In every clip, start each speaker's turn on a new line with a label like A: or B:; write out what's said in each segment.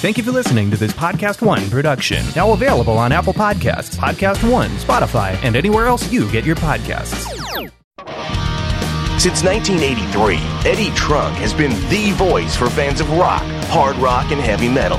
A: Thank you for listening to this Podcast One production. Now available on Apple Podcasts, Podcast One, Spotify, and anywhere else you get your podcasts.
B: Since 1983, Eddie Trunk has been the voice for fans of rock, hard rock, and heavy metal.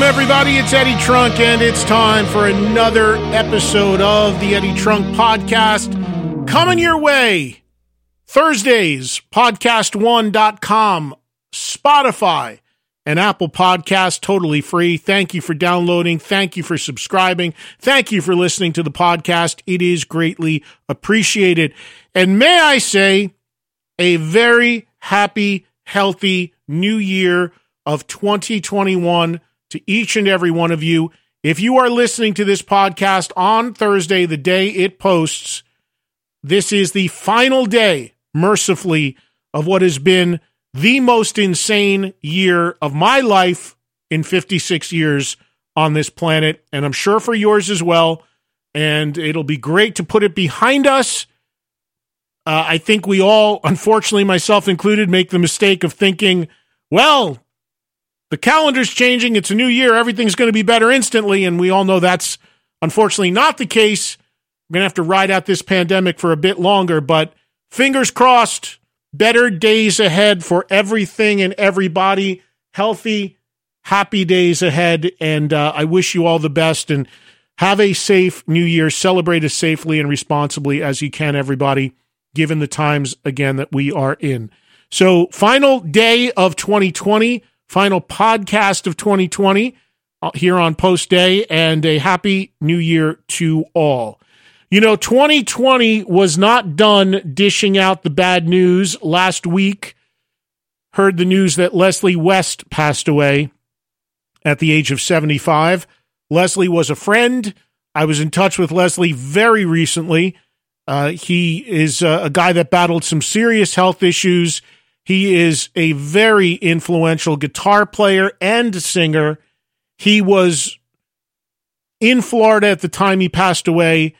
C: Welcome, everybody. It's Eddie Trunk, and it's time for another episode of the Eddie Trunk Podcast coming your way. Thursdays, podcast1.com, Spotify, and Apple Podcast, totally free. Thank you for downloading. Thank you for subscribing. Thank you for listening to the podcast. It is greatly appreciated. And may I say, a very happy, healthy new year of 2021 to each and every one of you. If you are listening to this podcast on Thursday, the day it posts, this is the final day, mercifully, of what has been the most insane year of my life in 56 years on this planet. And I'm sure for yours as well. And it'll be great to put it behind us. Uh, I think we all, unfortunately, myself included, make the mistake of thinking, well, the calendar's changing. It's a new year. Everything's going to be better instantly. And we all know that's unfortunately not the case. We're going to have to ride out this pandemic for a bit longer, but fingers crossed, better days ahead for everything and everybody. Healthy, happy days ahead. And uh, I wish you all the best and have a safe new year. Celebrate as safely and responsibly as you can, everybody, given the times again that we are in. So, final day of 2020 final podcast of 2020 uh, here on Post Day, and a happy new year to all. You know, 2020 was not done dishing out the bad news. Last week, heard the news that Leslie West passed away at the age of 75. Leslie was a friend. I was in touch with Leslie very recently. Uh, he is uh, a guy that battled some serious health issues he is a very influential guitar player and singer. He was in Florida at the time he passed away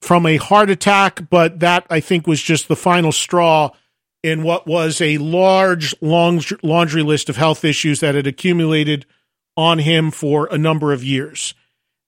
C: from a heart attack, but that I think was just the final straw in what was a large long laundry list of health issues that had accumulated on him for a number of years.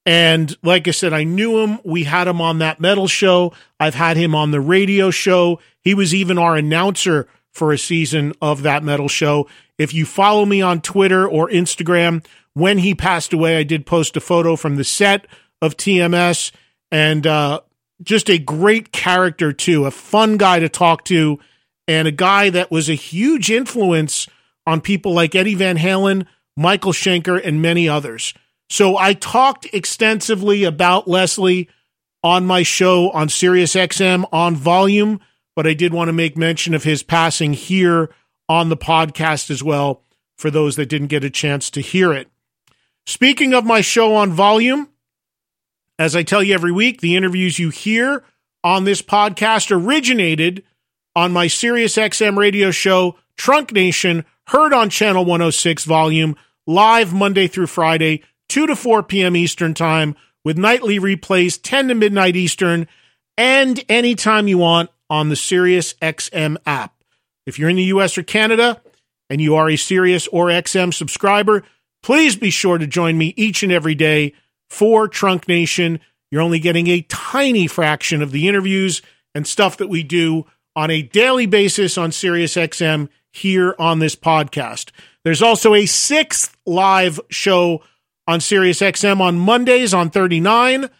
C: And like I said, I knew him. We had him on that metal show. I've had him on the radio show. He was even our announcer for a season of that metal show. If you follow me on Twitter or Instagram, when he passed away, I did post a photo from the set of TMS and uh, just a great character, too, a fun guy to talk to, and a guy that was a huge influence on people like Eddie Van Halen, Michael Schenker, and many others. So I talked extensively about Leslie on my show on Sirius XM on volume but I did want to make mention of his passing here on the podcast as well for those that didn't get a chance to hear it. Speaking of my show on volume, as I tell you every week, the interviews you hear on this podcast originated on my SiriusXM radio show, Trunk Nation, heard on Channel 106 volume, live Monday through Friday, 2 to 4 p.m. Eastern Time, with nightly replays 10 to midnight Eastern, and anytime you want on the Sirius XM app. If you're in the US or Canada and you are a Sirius or XM subscriber, please be sure to join me each and every day for Trunk Nation. You're only getting a tiny fraction of the interviews and stuff that we do on a daily basis on Sirius XM here on this podcast. There's also a sixth live show on Sirius XM on Mondays on 39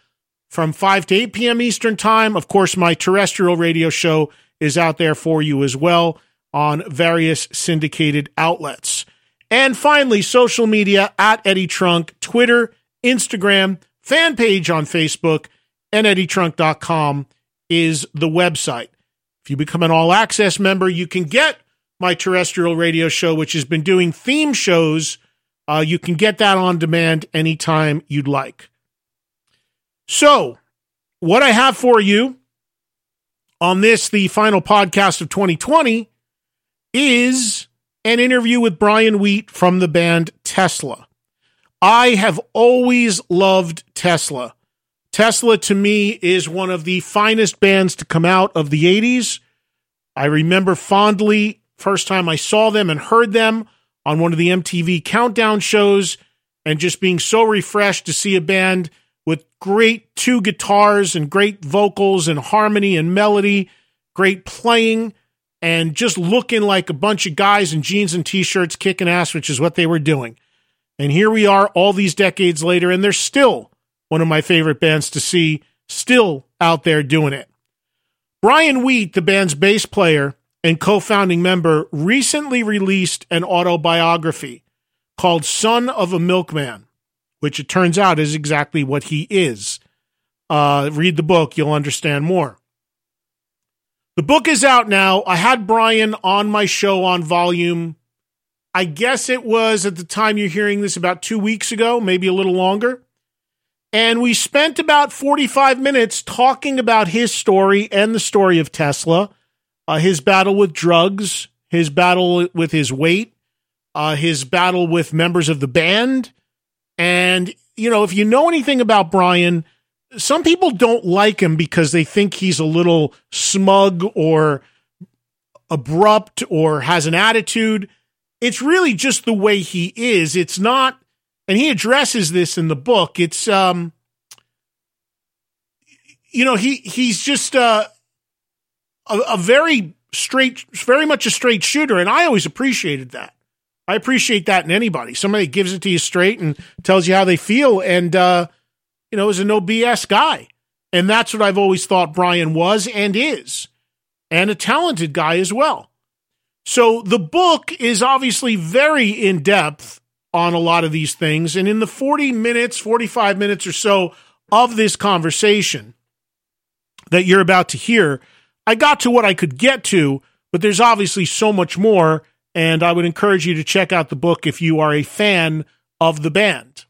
C: from 5 to 8 p.m. Eastern Time. Of course, my terrestrial radio show is out there for you as well on various syndicated outlets. And finally, social media at Eddie Trunk, Twitter, Instagram, fan page on Facebook, and eddietrunk.com is the website. If you become an all access member, you can get my terrestrial radio show, which has been doing theme shows. Uh, you can get that on demand anytime you'd like. So, what I have for you on this, the final podcast of 2020, is an interview with Brian Wheat from the band Tesla. I have always loved Tesla. Tesla to me is one of the finest bands to come out of the 80s. I remember fondly first time I saw them and heard them on one of the MTV countdown shows and just being so refreshed to see a band with great two guitars and great vocals and harmony and melody, great playing and just looking like a bunch of guys in jeans and t-shirts kicking ass, which is what they were doing. And here we are all these decades later and they're still one of my favorite bands to see, still out there doing it. Brian Wheat, the band's bass player and co founding member, recently released an autobiography called Son of a Milkman, which it turns out is exactly what he is. Uh, read the book, you'll understand more. The book is out now. I had Brian on my show on volume. I guess it was at the time you're hearing this about two weeks ago, maybe a little longer. And we spent about 45 minutes talking about his story and the story of Tesla, uh, his battle with drugs, his battle with his weight, uh, his battle with members of the band. And, you know, if you know anything about Brian, some people don't like him because they think he's a little smug or abrupt or has an attitude. It's really just the way he is. It's not and he addresses this in the book. It's um, you know, he he's just uh, a, a very straight, very much a straight shooter, and I always appreciated that. I appreciate that in anybody. Somebody gives it to you straight and tells you how they feel, and uh, you know, is a no BS guy, and that's what I've always thought Brian was and is, and a talented guy as well. So the book is obviously very in depth on a lot of these things. And in the 40 minutes, 45 minutes or so of this conversation that you're about to hear, I got to what I could get to, but there's obviously so much more. And I would encourage you to check out the book if you are a fan of the band.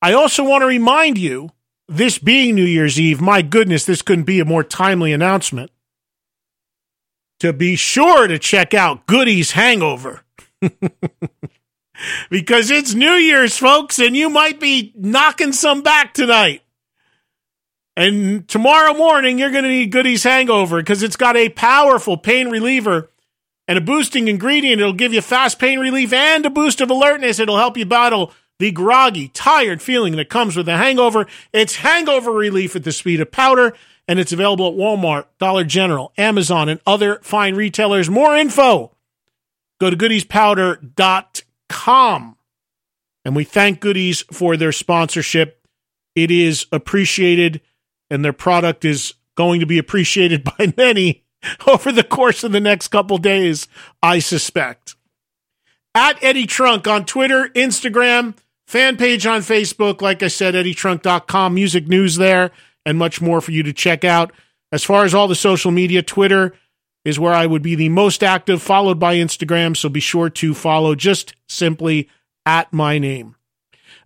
C: I also want to remind you this being New Year's Eve, my goodness, this couldn't be a more timely announcement. To be sure to check out Goody's Hangover. because it's New Year's, folks, and you might be knocking some back tonight. And tomorrow morning, you're going to need Goody's Hangover because it's got a powerful pain reliever and a boosting ingredient. It'll give you fast pain relief and a boost of alertness. It'll help you battle the groggy, tired feeling that comes with a hangover. It's hangover relief at the speed of powder, and it's available at Walmart, Dollar General, Amazon, and other fine retailers. More info. Go to goodyspowder.com com. And we thank Goody's for their sponsorship. It is appreciated, and their product is going to be appreciated by many over the course of the next couple days, I suspect. At Eddie Trunk on Twitter, Instagram, fan page on Facebook. Like I said, eddietrunk.com, music news there, and much more for you to check out. As far as all the social media, Twitter is where I would be the most active, followed by Instagram. So be sure to follow just simply at my name.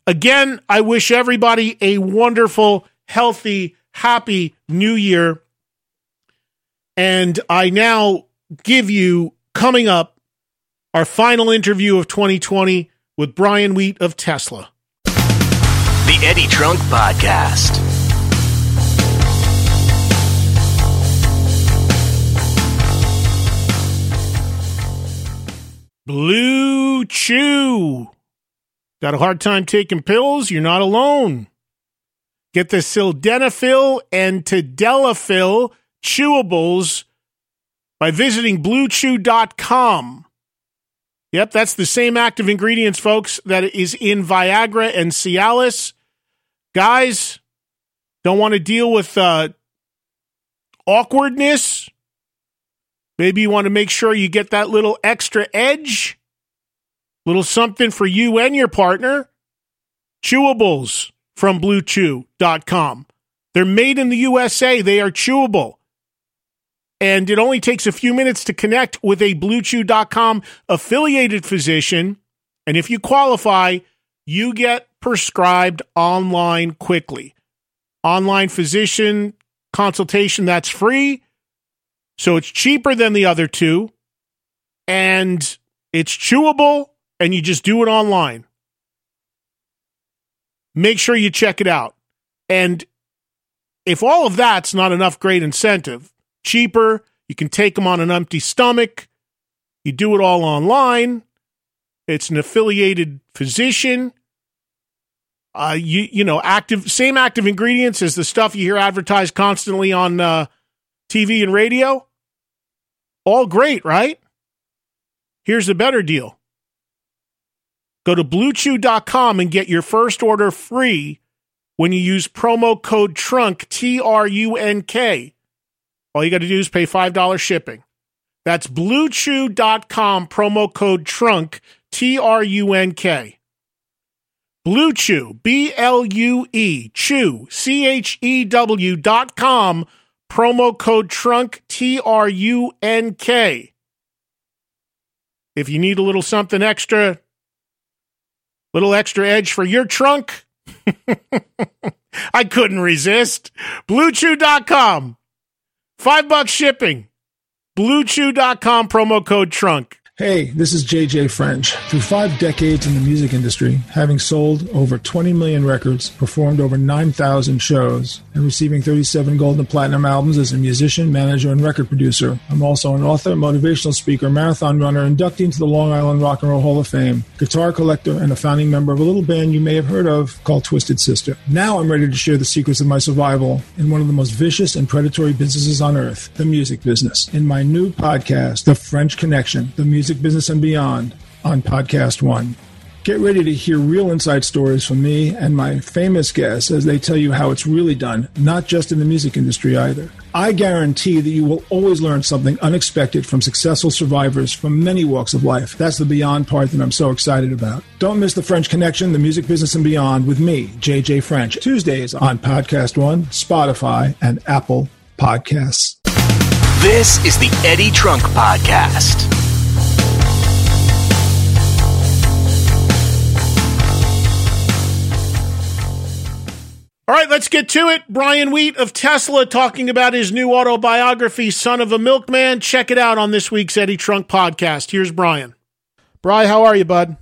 C: Again, I wish everybody a wonderful, healthy, happy new year. And I now give you coming up our final interview of 2020 with Brian Wheat of Tesla.
B: The Eddie Trunk Podcast.
C: Blue Chew. Got a hard time taking pills? You're not alone. Get the sildenafil and tadalafil chewables by visiting bluechew.com. Yep, that's the same active ingredients, folks, that is in Viagra and Cialis. Guys, don't want to deal with uh, awkwardness. Maybe you want to make sure you get that little extra edge, little something for you and your partner. Chewables from bluechew.com. They're made in the USA. They are chewable. And it only takes a few minutes to connect with a bluechew.com affiliated physician. And if you qualify, you get prescribed online quickly. Online physician consultation that's free. So it's cheaper than the other two. And it's chewable and you just do it online. Make sure you check it out. And if all of that's not enough great incentive, cheaper, you can take them on an empty stomach, you do it all online. It's an affiliated physician. Uh, you you know active same active ingredients as the stuff you hear advertised constantly on uh, TV and radio. All great, right? Here's a better deal. Go to bluechew.com and get your first order free when you use promo code TRUNK, T R U N K. All you got to do is pay $5 shipping. That's bluechew.com, promo code TRUNK, T R U N K. Blue Chew, B L U E, Chew, C H E W dot com, promo code TRUNK, T R U N K. If you need a little something extra, little extra edge for your trunk, I couldn't resist. BlueChew.com. Five bucks shipping. BlueChew.com promo code trunk.
D: Hey, this is Jay Jay French. Through five decades in the music industry, having sold over 20 million records, performed over 9,000 shows, and receiving 37 gold and platinum albums as a musician, manager, and record producer, I'm also an author, motivational speaker, marathon runner, inductee into the Long Island Rock and Roll Hall of Fame, guitar collector, and a founding member of a little band you may have heard of called Twisted Sister. Now I'm ready to share the secrets of my survival in one of the most vicious and predatory businesses on earth, the music business, in my new podcast, The French Connection, the music music business and beyond on Podcast One. Get ready to hear real inside stories from me and my famous guests as they tell you how it's really done, not just in the music industry either. I guarantee that you will always learn something unexpected from successful survivors from many walks of life. That's the beyond part that I'm so excited about. Don't miss the French Connection, the music business and beyond with me, Jay Jay French, Tuesdays on Podcast One, Spotify, and Apple Podcasts.
B: This is the Eddie Trunk Podcast.
C: All right, let's get to it. Brian Wheat of Tesla talking about his new autobiography, Son of a Milkman. Check it out on this week's Eddie Trunk podcast. Here's Brian. Brian, how are you, bud?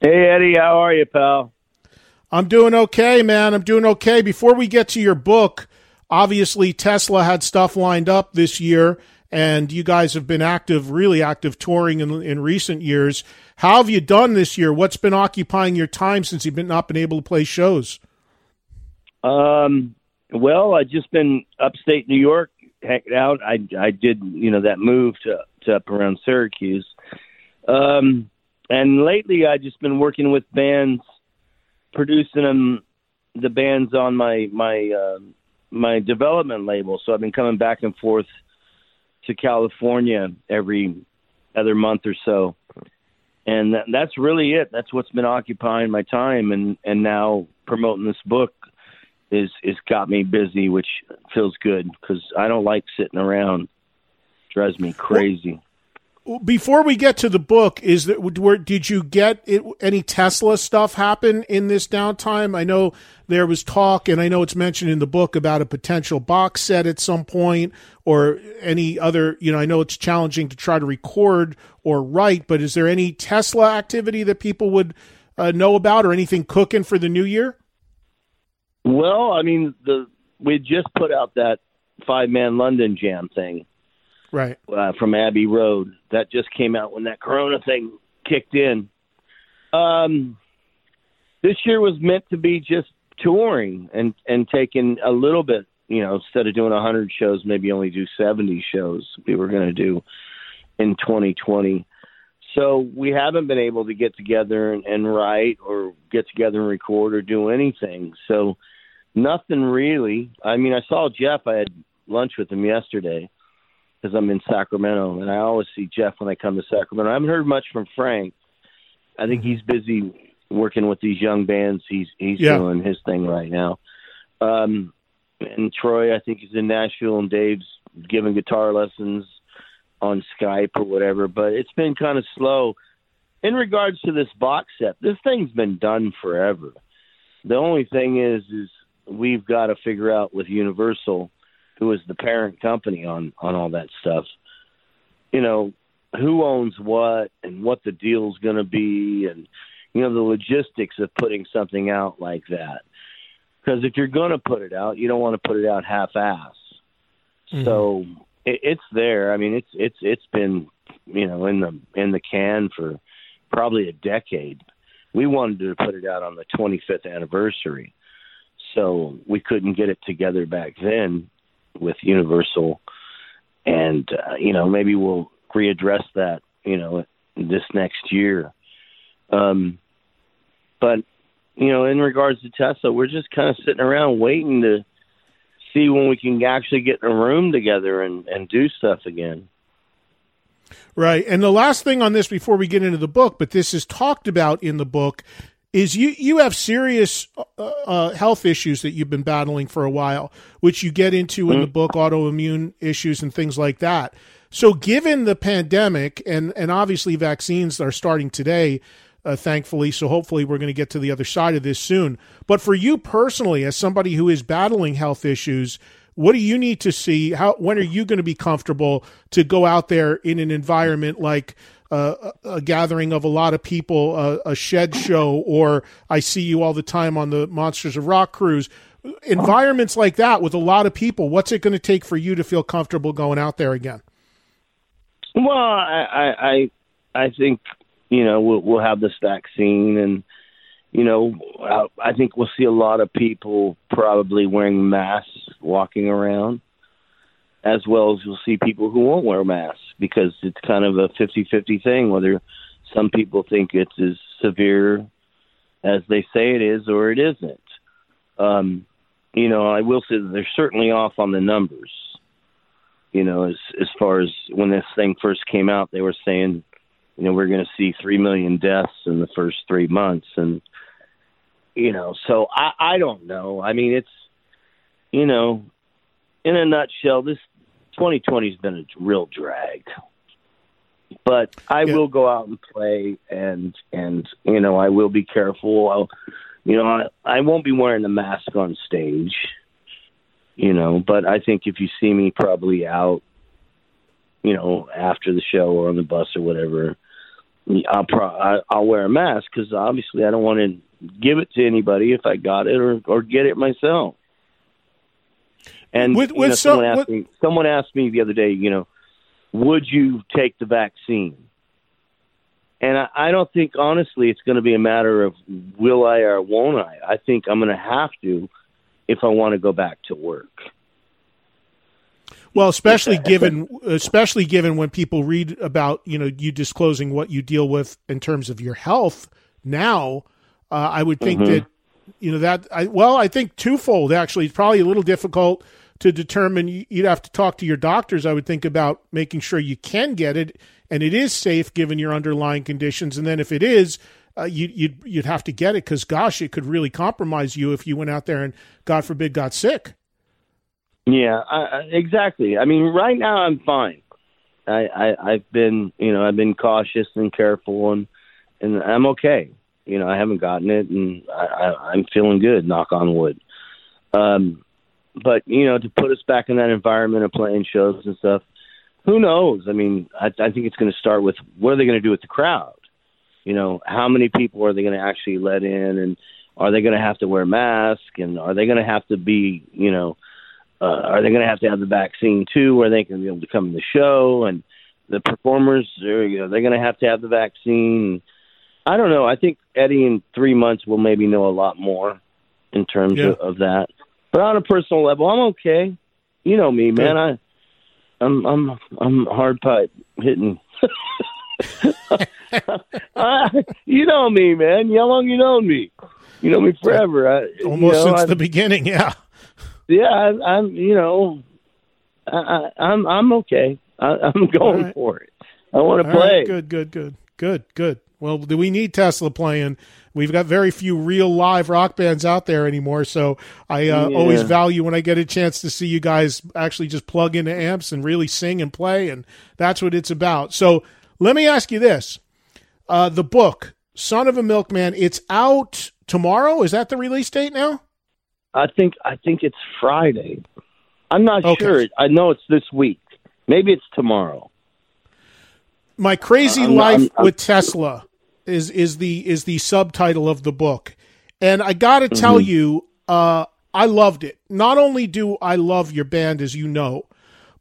E: Hey, Eddie, how are you, pal?
C: I'm doing okay, man. I'm doing okay. Before we get to your book, obviously Tesla had stuff lined up this year, and you guys have been active, really active touring in, in recent years. How have you done this year? What's been occupying your time since you've been not been able to play shows?
E: Um, well, I've just been upstate New York, hanging out. I I did you know that move to to up around Syracuse, um, and lately I've just been working with bands, producing them, the bands on my my uh, my development label. So I've been coming back and forth to California every other month or so. And that, that's really it. That's what's been occupying my time, and and now promoting this book is is got me busy, which feels good because I don't like sitting around. Drives me crazy.
C: Before we get to the book, is that where did you get it, any Tesla stuff happen in this downtime? I know there was talk, and I know it's mentioned in the book about a potential box set at some point, or any other. You know, I know it's challenging to try to record or write, but is there any Tesla activity that people would uh, know about, or anything cooking for the new year?
E: Well, I mean, the we just put out that five man London Jam thing,
C: right,
E: uh, from Abbey Road. That just came out when that Corona thing kicked in. Um, this year was meant to be just touring and and taking a little bit, you know, instead of doing a hundred shows, maybe only do seventy shows. We were going to do in 2020. So we haven't been able to get together and, and write or get together and record or do anything. So nothing really. I mean, I saw Jeff. I had lunch with him yesterday because I'm in Sacramento, and I always see Jeff when I come to Sacramento. I haven't heard much from Frank. I think he's busy working with these young bands. He's he's
C: Yeah.
E: doing his thing right now. Um, and Troy, I think, is in Nashville, and Dave's giving guitar lessons on Skype or whatever. But it's been kind of slow. In regards to this box set, this thing's been done forever. The only thing is, is we've got to figure out with Universal, who is the parent company on on all that stuff. You know, who owns what and what the deal's going to be, and you know the logistics of putting something out like that. Because if you're going to put it out, you don't want to put it out half-ass. Mm-hmm. So it, it's there. I mean, it's it's it's been you know in the in the can for probably a decade. We wanted to put it out on the 25th anniversary, so we couldn't get it together back then with Universal, and uh, you know maybe we'll readdress that you know this next year. Um, but you know, in regards to Tesla, we're just kind of sitting around waiting to see when we can actually get in a room together and and do stuff again.
C: Right. And the last thing on this before we get into the book, but this is talked about in the book, is you you have serious uh, uh, health issues that you've been battling for a while, which you get into in the book, autoimmune issues and things like that. So, given the pandemic and and obviously vaccines are starting today, uh, thankfully. So hopefully we're going to get to the other side of this soon. But for you personally, as somebody who is battling health issues, what do you need to see? How when are you going to be comfortable to go out there in an environment like uh, a, gathering of a lot of people, uh, a shed show, or I see you all the time on the Monsters of Rock cruise? Environments like that with a lot of people. What's it going to take for you to feel comfortable going out there again?
E: Well, I I, I think you know we'll, we'll have this vaccine, and you know I, I think we'll see a lot of people probably wearing masks walking around, as well as you'll see people who won't wear masks because it's kind of a fifty-fifty thing. Whether some people think it's as severe as they say it is, or it isn't. Um, you know, I will say that they're certainly off on the numbers you know, as as far as when this thing first came out, they were saying, you know, we're going to see three million deaths in the first three months, and you know, so I I don't know. I mean, it's you know, in a nutshell, this 2020 has been a real drag. But I
C: Yeah.
E: will go out and play, and and you know, I will be careful. I'll, you know, I I won't be wearing a mask on stage you know. But I think if you see me probably out, you know, after the show or on the bus or whatever, I'll pro- I- I'll wear a mask because obviously I don't want to give it to anybody if I got it or or get it myself. And
C: With- with
E: know,
C: so-
E: someone asked
C: with-
E: me someone asked me the other day, you know, would you take the vaccine? And I, I don't think honestly it's going to be a matter of will I or won't I. I think I'm going to have to if I want to go back to work.
C: Well, especially given, especially given when people read about you know you disclosing what you deal with in terms of your health now, uh, I would think that you know that. I, well, I think twofold actually. It's probably a little difficult to determine. You- You'd have to talk to your doctors. I would think about making sure you can get it and it is safe given your underlying conditions. And then if it is, uh, you, you'd you'd have to get it because gosh, it could really compromise you if you went out there and God forbid got sick.
E: Yeah, I, exactly. I mean, right now I'm fine. I, I I've been, you know, I've been cautious and careful, and and I'm okay. You know, I haven't gotten it, and I, I, I'm feeling good. Knock on wood. Um, but you know, to put us back in that environment of playing shows and stuff, who knows? I mean, I, I think it's going to start with what are they going to do with the crowd? You know, how many people are they going to actually let in, and are they going to have to wear masks, and are they going to have to be, you know, uh, are they going to have to have the vaccine too, where they can be able to come to the show, and the performers are, you know, they're going to have to have the vaccine. I don't know. I think Eddie in three months will maybe know a lot more in terms
C: Yeah.
E: of, of that. But on a personal level, I'm okay. You know me, man. I, I'm I'm I'm hard pipe hitting. uh, you know me, man. How long you known me? You know me forever. I,
C: Almost
E: you know,
C: since
E: I,
C: the beginning, yeah.
E: Yeah, I, I'm. You know, I, I, I'm. I'm okay. I, I'm going
C: right.
E: for it. I want to play.
C: right, good, good, good, good, good. Well, do we need Tesla playing? We've got very few real live rock bands out there anymore, so I uh,
E: Yeah.
C: always value when I get a chance to see you guys actually just plug into amps and really sing and play, and that's what it's about. So let me ask you this: uh, the book "Son of a Milkman" it's out tomorrow. Is that the release date now?
E: I think. I think it's Friday. I'm not
C: Okay.
E: sure. I know it's this week. Maybe it's tomorrow.
C: My crazy
E: I'm-
C: life
E: I'm- I'm-
C: with Tesla is is the is the subtitle of the book, and I got to tell
E: Mm-hmm.
C: you, uh, I loved it. Not only do I love your band, as you know,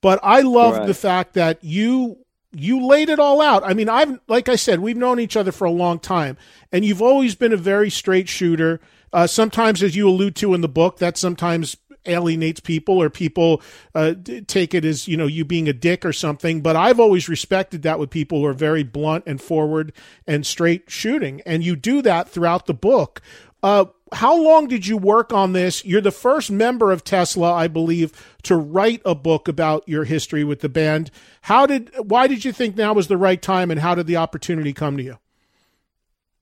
C: but I love
E: Right.
C: the fact that you you laid it all out. I mean, I've like I said, we've known each other for a long time, and you've always been a very straight shooter. Uh, sometimes, as you allude to in the book, that sometimes alienates people or people uh, take it as you know you being a dick or something but i've always respected that with people who are very blunt and forward and straight shooting and you do that throughout the book. Uh, how long did you work on this? You're the first member of tesla i believe to write a book about your history with the band. How did why did you think now was the right time and how did the opportunity come to you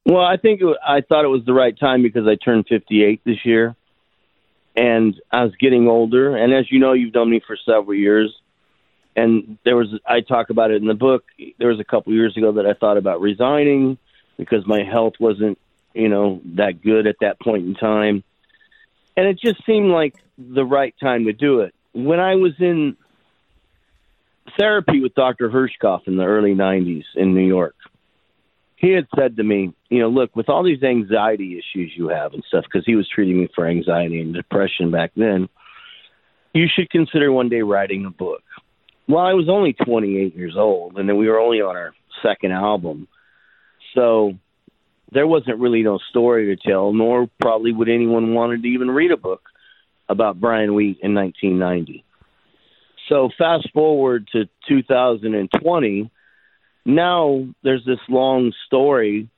E: Well, I think I thought it was the right time because I turned 58 this year, and I was getting older. And as you know, you've known me for several years. And there was, I talk about it in the book. There was a couple years ago that I thought about resigning because my health wasn't, you know, that good at that point in time. And it just seemed like the right time to do it. When I was in therapy with Dr. Hirschkoff in the early 90s in New York, he had said to me, you know, look, with all these anxiety issues you have and stuff, because he was treating me for anxiety and depression back then, you should consider one day writing a book. Well, I was only 28 years old, and then we were only on our second album. So there wasn't really no story to tell, nor probably would anyone wanted to even read a book about Brian Wheat in 1990. So fast forward to 2020, now there's this long story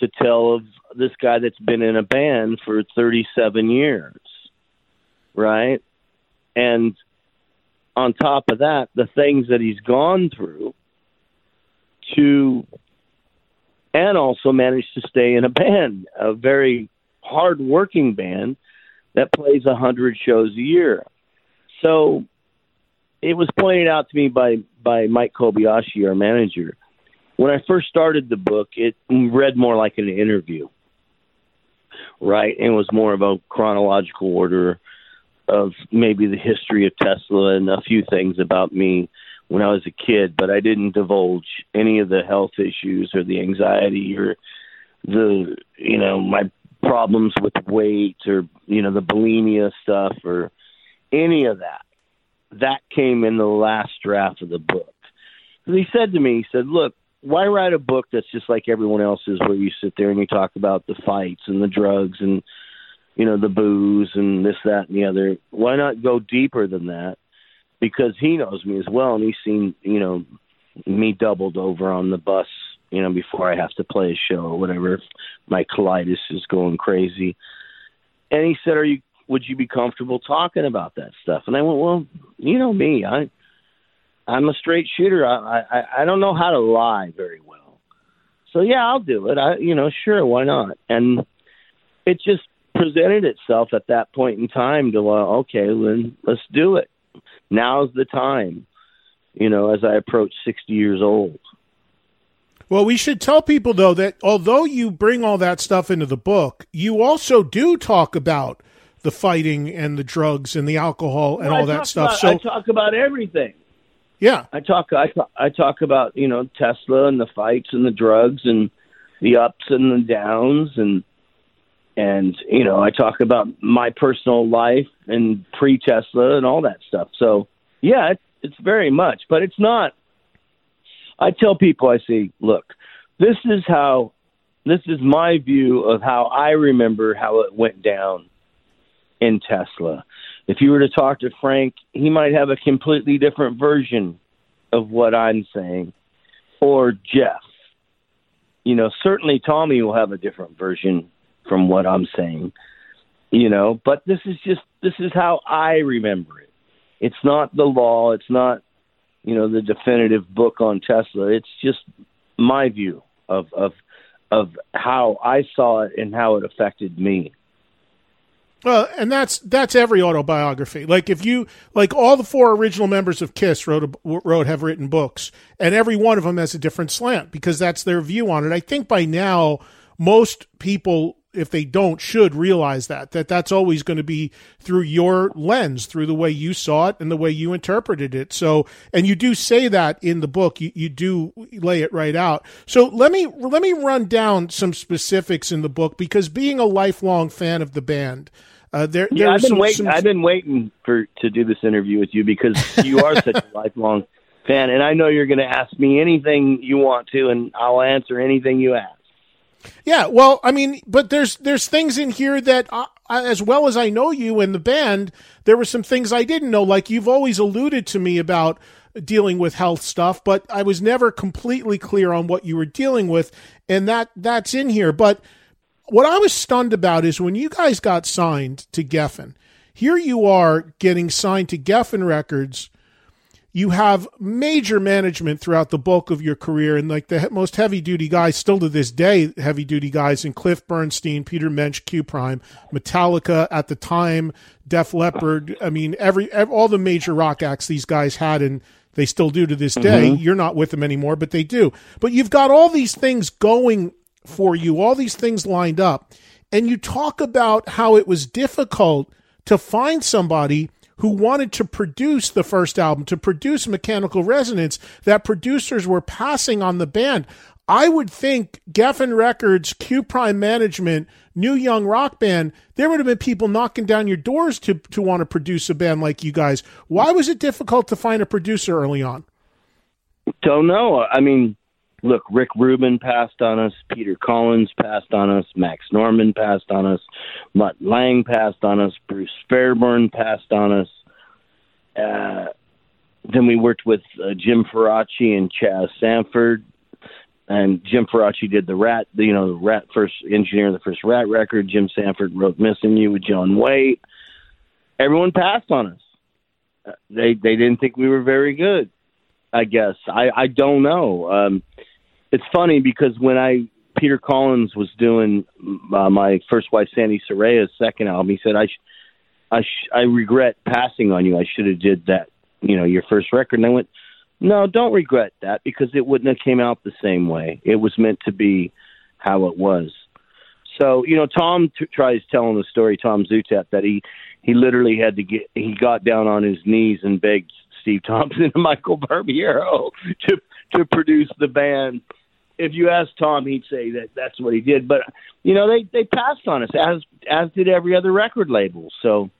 E: to tell of this guy that's been in a band for 37 years, right? And on top of that, the things that he's gone through to, and also managed to stay in a band, a very hard-working band that plays a hundred shows a year. So it was pointed out to me by by Mike Kobayashi, our manager. When I first started the book, it read more like an interview, right? And It was more of a chronological order of maybe the history of Tesla and a few things about me when I was a kid, but I didn't divulge any of the health issues or the anxiety or the you know my problems with weight or you know the bulimia stuff or any of that. That came in the last draft of the book. And he said to me, he said, "Look, why write a book that's just like everyone else's, where you sit there and you talk about the fights and the drugs and you know the booze and this, that, and the other? Why not go deeper than that? Because he knows me as well, and he's seen you know me doubled over on the bus, you know, before I have to play a show or whatever. My colitis is going crazy, and he said, "Are you? Would you be comfortable talking about that stuff?" And I went, "Well, you know me, I." I'm a straight shooter. I, I I don't know how to lie very well. So yeah, I'll do it. I you know, sure, why not? And it just presented itself at that point in time to well, okay, then let's do it. Now's the time. You know, as I approach 60 years old.
C: Well, we should tell people though that although you bring all that stuff into the book, you also do talk about the fighting and the drugs and the alcohol and
E: Well,
C: all that stuff.
E: About,
C: so
E: I talk about everything.
C: Yeah,
E: I talk I talk, I talk about you know Tesla and the fights and the drugs and the ups and the downs and and you know I talk about my personal life and pre Tesla and all that stuff. So yeah, it's it's very much, but it's not. I tell people I say, look, this is how this is my view of how I remember how it went down in Tesla. If you were to talk to Frank, he might have a completely different version of what I'm saying, or Jeff, you know, certainly Tommy will have a different version from what I'm saying, you know, but this is just, this is how I remember it. It's not the law. It's not, you know, the definitive book on Tesla. It's just my view of, of, of how I saw it and how it affected me.
C: Well, and that's that's every autobiography. Like if you like all the four original members of Kiss wrote a, wrote have written books, and every one of them has a different slant because that's their view on it. I think by now most people if they don't should realize that that that's always going to be through your lens through the way you saw it and the way you interpreted it so and you do say that in the book you, you do lay it right out so let me let me run down some specifics in the book because being a lifelong fan of the band uh, there,
E: yeah, I've been
C: some,
E: waiting.
C: some...
E: I've been waiting for to do this interview with you because you are such a lifelong fan, and I know you're going to ask me anything you want to, and I'll answer anything you ask.
C: Yeah, well, I mean, but there's there's things in here that, uh, as well as I know you and the band, there were some things I didn't know. Like you've always alluded to me about dealing with health stuff, but I was never completely clear on what you were dealing with, and that that's in here. But what I was stunned about is when you guys got signed to Geffen, here you are getting signed to Geffen Records. You have major management throughout the bulk of your career, and like the most heavy duty guys, still to this day, heavy duty guys in Cliff Bernstein, Peter Mensch, Q Prime, Metallica at the time, Def Leppard. I mean, every, all the major rock acts these guys had, and they still do to this day. Mm-hmm. You're not with them anymore, but they do. But you've got all these things going for you, all these things lined up. And you talk about how it was difficult to find somebody who wanted to produce the first album, to produce Mechanical Resonance, that producers were passing on the band. I would think Geffen Records, Q Prime Management, New Young Rock Band, there would have been people knocking down your doors to, to want to produce a band like you guys. Why was it difficult to find a producer early on?
E: Don't know. I mean, look, Rick Rubin passed on us, Peter Collins passed on us, Max Norman passed on us, Mutt Lange passed on us, Bruce Fairbairn passed on us. Uh, then we worked with uh, Jim Faraci and Chas Sandford, and Jim Faraci did the Ratt, you know, the Ratt first engineer the first Ratt record. Jim Sandford wrote "Missing You" with John Waite. Everyone passed on us. Uh, they they didn't think we were very good. I guess I I don't know. Um, it's funny because when I Peter Collins was doing uh, my first wife Sandi Saraya's second album, he said I sh- I sh- I regret passing on you. I should have did that, you know, your first record. And I went, no, don't regret that because it wouldn't have came out the same way. It was meant to be how it was. So you know, Tom t- tries telling the story. Tom Zutaut that he he literally had to get he got down on his knees and begged Steve Thompson and Michael Barbiero to to produce the band if you ask Tom, he'd say that that's what he did. But you know, they they passed on us as as did every other record label. So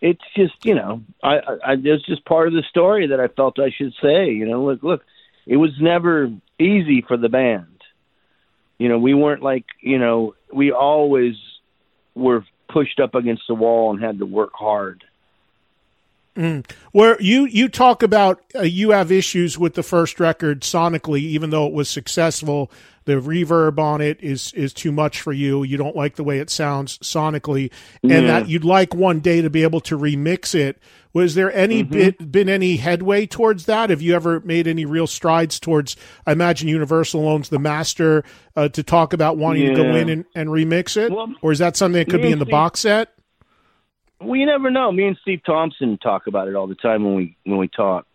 E: it's just you know, I, I it's just part of the story that I felt I should say. You know, look, look, it was never easy for the band. You know, we weren't like you know, we always were pushed up against the wall and had to work hard.
C: Mm. Where you you talk about uh, you have issues with the first record sonically, even though it was successful. The reverb on it is is too much for you. You don't like the way it sounds sonically, and that you'd like one day to be able to remix it. Was there any mm-hmm. bit, been any headway towards that? Have you ever made any real strides towards? I imagine Universal owns the master uh, to talk about wanting yeah. to go in and, and remix it, well, or is that something that could be in the box set?
E: Well, you never know. Me and Steve Thompson talk about it all the time when we when we talk.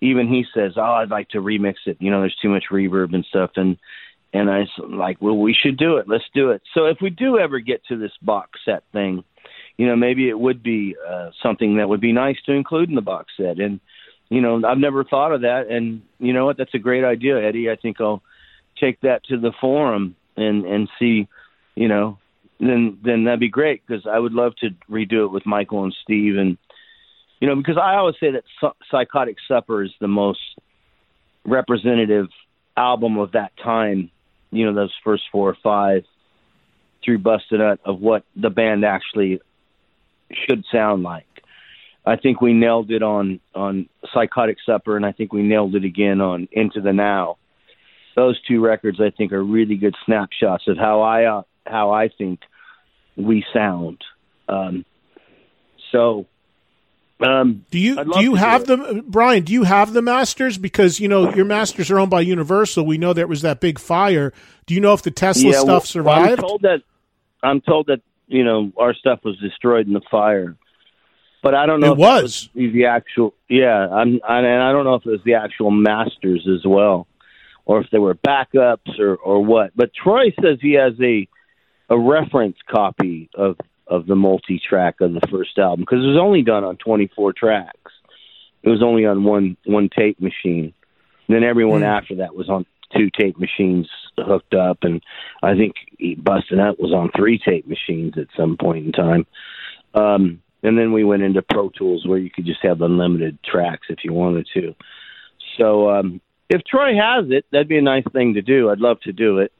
E: Even he says, "Oh, I'd like to remix it." You know, there's too much reverb and stuff, and and I was like, "Well, we should do it. Let's do it." So if we do ever get to this box set thing, you know, maybe it would be uh, something that would be nice to include in the box set. And you know, I've never thought of that, and you know what? That's a great idea, Eddie. I think I'll take that to the forum and and see, you know, then then that'd be great because I would love to redo it with Michael and Steve and you know because I always say that Psychotic Supper is the most representative album of that time. You know those first four or five through Bust a Nut of what the band actually should sound like. I think we nailed it on on Psychotic Supper, and I think we nailed it again on Into the Now. those two records I think are really good snapshots of how I uh, how I think we sound. Um, so, um,
C: do you do you have
E: do
C: the Brian? Do you have the masters? Because you know your masters are owned by Universal. We know there was that big fire. Do you know if the Tesla
E: yeah,
C: stuff
E: well,
C: survived?
E: I'm told that I'm told that you know our stuff was destroyed in the fire, but I don't know.
C: It
E: if that
C: was.
E: the actual. Yeah, I'm, I, and I don't know if it was the actual masters as well, or if they were backups or or what. But Troy says he has a a reference copy of of the multi track of the first album because it was only done on 24 tracks. It was only on one one tape machine. And then everyone
C: Hmm.
E: after that was on two tape machines hooked up, and I think Bustin' Up was on three tape machines at some point in time. Um, and then we went into Pro Tools where you could just have unlimited tracks if you wanted to. So um, if Troy has it, that'd be a nice thing to do. I'd love to do it.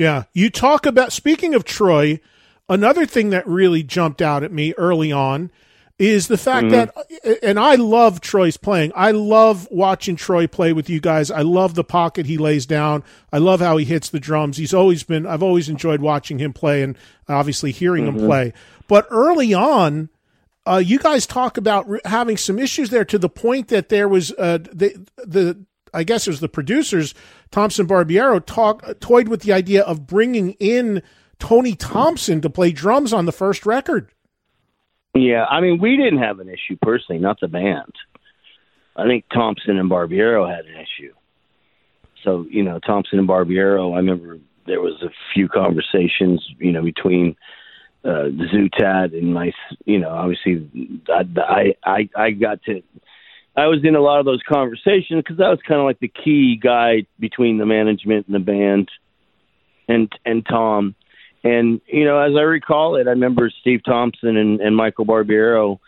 C: Yeah. You talk about, speaking of Troy, another thing that really jumped out at me early on is the fact
E: Mm-hmm.
C: that, and I love Troy's playing. I love watching Troy play with you guys. I love the pocket he lays down. I love how he hits the drums. He's always been, I've always enjoyed watching him play and obviously hearing
E: Mm-hmm.
C: him play. But early on, uh, you guys talk about re- having some issues there to the point that there was uh, the the I guess it was the producers Thompson Barbiero talk toyed with the idea of bringing in Tony Thompson to play drums on the first record.
E: Yeah, I mean, we didn't have an issue personally, not the band. I think Thompson and Barbiero had an issue. So, you know, Thompson and Barbiero, I remember there was a few conversations, you know, between uh, and my, you know, obviously I, I, I got to, I was in a lot of those conversations because I was kind of like the key guy between the management and the band and, and Tom. And you know, as I recall it, I remember Steve Thompson and, and Michael Barbiero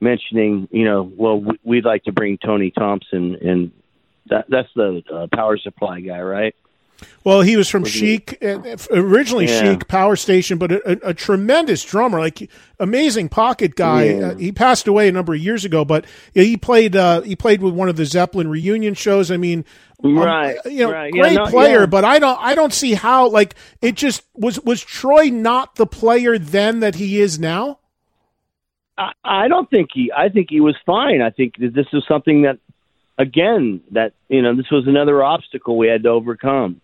E: mentioning, you know, well, we- we'd like to bring Tony Thompson, and that that's the uh, power supply guy, right?
C: Well, he was from Chic, uh, originally
E: Yeah.
C: Chic Power Station, but a, a, a tremendous drummer, like amazing pocket guy.
E: Yeah.
C: Uh, he passed away a number of years ago, but he played uh, he played with one of the Zeppelin reunion shows. I mean, um,
E: Right,
C: you know,
E: right. Yeah,
C: great
E: no,
C: player,
E: yeah.
C: but I don't I don't see how like it just was was Troy not the player then that he is now.
E: I, I don't think he. I think he was fine. I think that this is something that, again, that you know, this was another obstacle we had to overcome